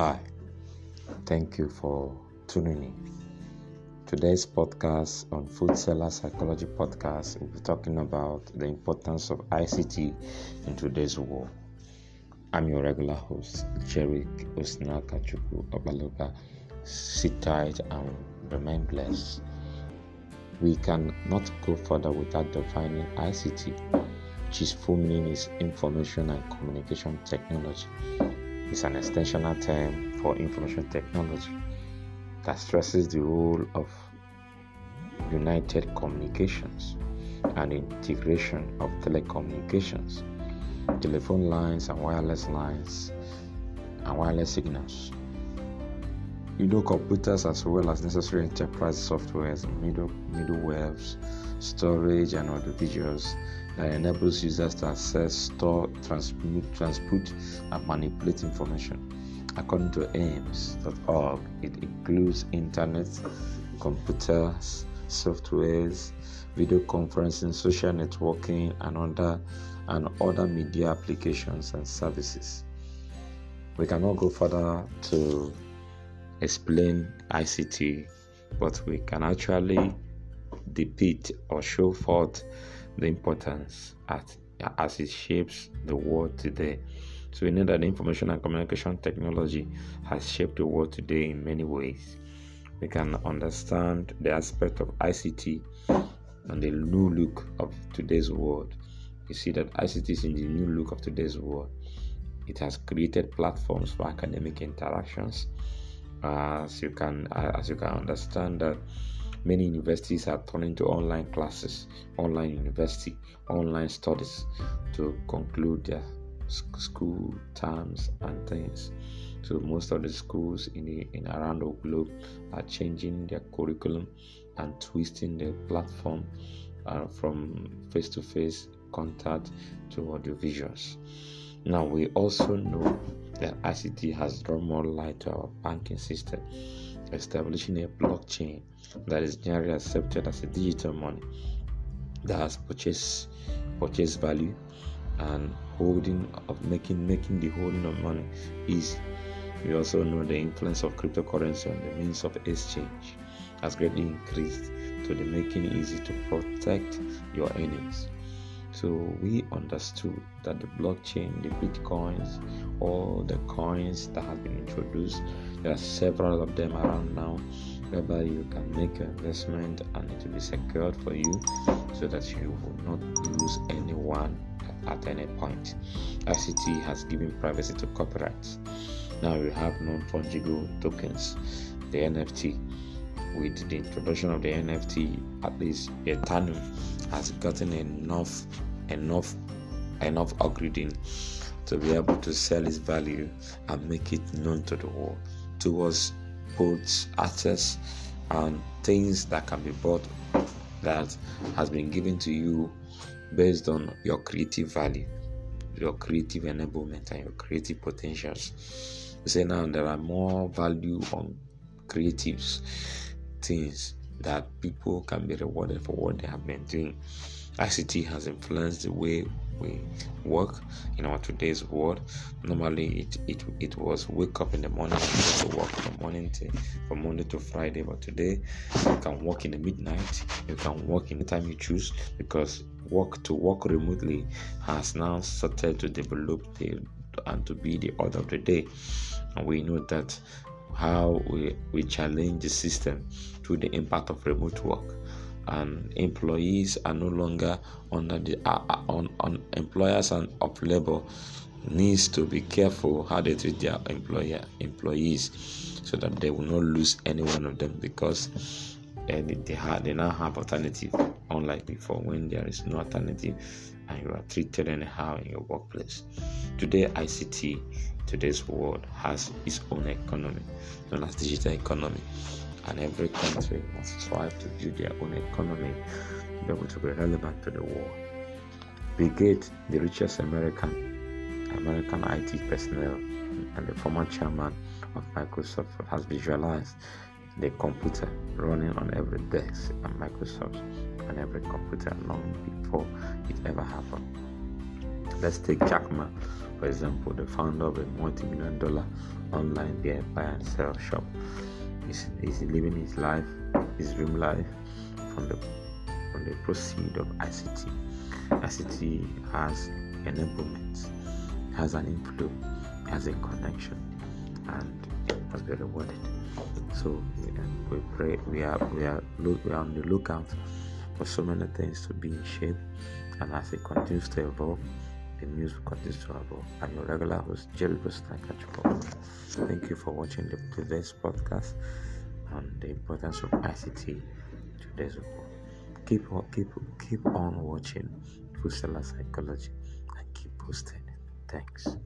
Hi, thank you for tuning in. Today's podcast on Food Seller Psychology Podcast will be talking about the importance of ICT in today's world. I'm your regular host, Jerick Osnaka Chukwu Obaloga. Sit tight and remain blessed. We cannot go further without defining ICT, which is full meaning is Information and Communication Technology. It's an extensional term for information technology that stresses the role of unified communications and integration of telecommunications, telephone lines and wireless lines, and wireless signals. You know, computers as well as necessary enterprise softwares, middle middlewares, storage, and audiovisuals that enables users to access, store, transmit, transport, and manipulate information. According to AIMS.org, it includes internet, computers, softwares, video conferencing, social networking, and other and other media applications and services. We cannot go further to explain ICT, but we can actually depict or show forth the importance at, as it shapes the world today. So we know that information and communication technology has shaped the world today in many ways. We can understand the aspect of ICT and the new look of today's world. You see that ICT is in the new look of today's world. It has created platforms for academic interactions. As you can, as you can understand that many universities are turning to online classes, online university, online studies to conclude their school terms and things. So most of the schools in the in around the globe are changing their curriculum and twisting their platform uh, from face-to-face contact to audiovisuals. Now we also know that ICT has drawn more light to our banking system, establishing a blockchain that is generally accepted as a digital money that has purchase purchase value and holding of making making the holding of money easy. We also know the influence of cryptocurrency on the means of exchange has greatly increased to the making easy to protect your earnings. So we understood that the blockchain, the bitcoins, all the coins that have been introduced, there are several of them around now, whereby you can make an investment and it will be secured for you so that you will not lose anyone at any point. ICT has given privacy to copyrights. Now we have non-fungible tokens, the NFT. With the introduction of the NFT, at least Ethereum has gotten enough, enough, enough upgrading to be able to sell its value and make it known to the world towards both assets and things that can be bought that has been given to you based on your creative value, your creative enablement, and your creative potentials. We say now there are more value on creatives things that people can be rewarded for what they have been doing. ICT has influenced the way we work in our today's world. Normally, it it, it was wake up in the morning to work from morning to from Monday to Friday. But today, you can work in the midnight. You can work in the time you choose because work to work remotely has now started to develop the, and to be the order of the day. And we know that how we, we challenge the system through the impact of remote work. And employees are no longer under the uh, on, on employers and of labor needs to be careful how they treat their employer employees so that they will not lose any one of them because uh, they, have, they now have alternative unlike before when there is no alternative and you are treated anyhow in your workplace. Today ict today's world has its own economy known as digital economy and every country must strive to build their own economy to be able to be relevant to the world. Bill Gates, the richest American American IT personnel and the former chairman of Microsoft, has visualized the computer running on every desk at Microsoft and every computer long before it ever happened. Let's take Jack Ma, for example, the founder of a multi-million dollar online beer buy and sell shop. He's, he's living his life, his dream life, from the from the proceed of ICT. ICT has enablement, has an inflow, has a connection, and has been rewarded. So we pray we are we are look we are on the lookout for so many things to be in shape, and as it continues to evolve, the news will continue to evolve. I'm your regular host, Jerry Boston Thank you for watching the podcast on the importance of ICT today's report. Keep keep keep on watching Food Psychology and keep posting. Thanks.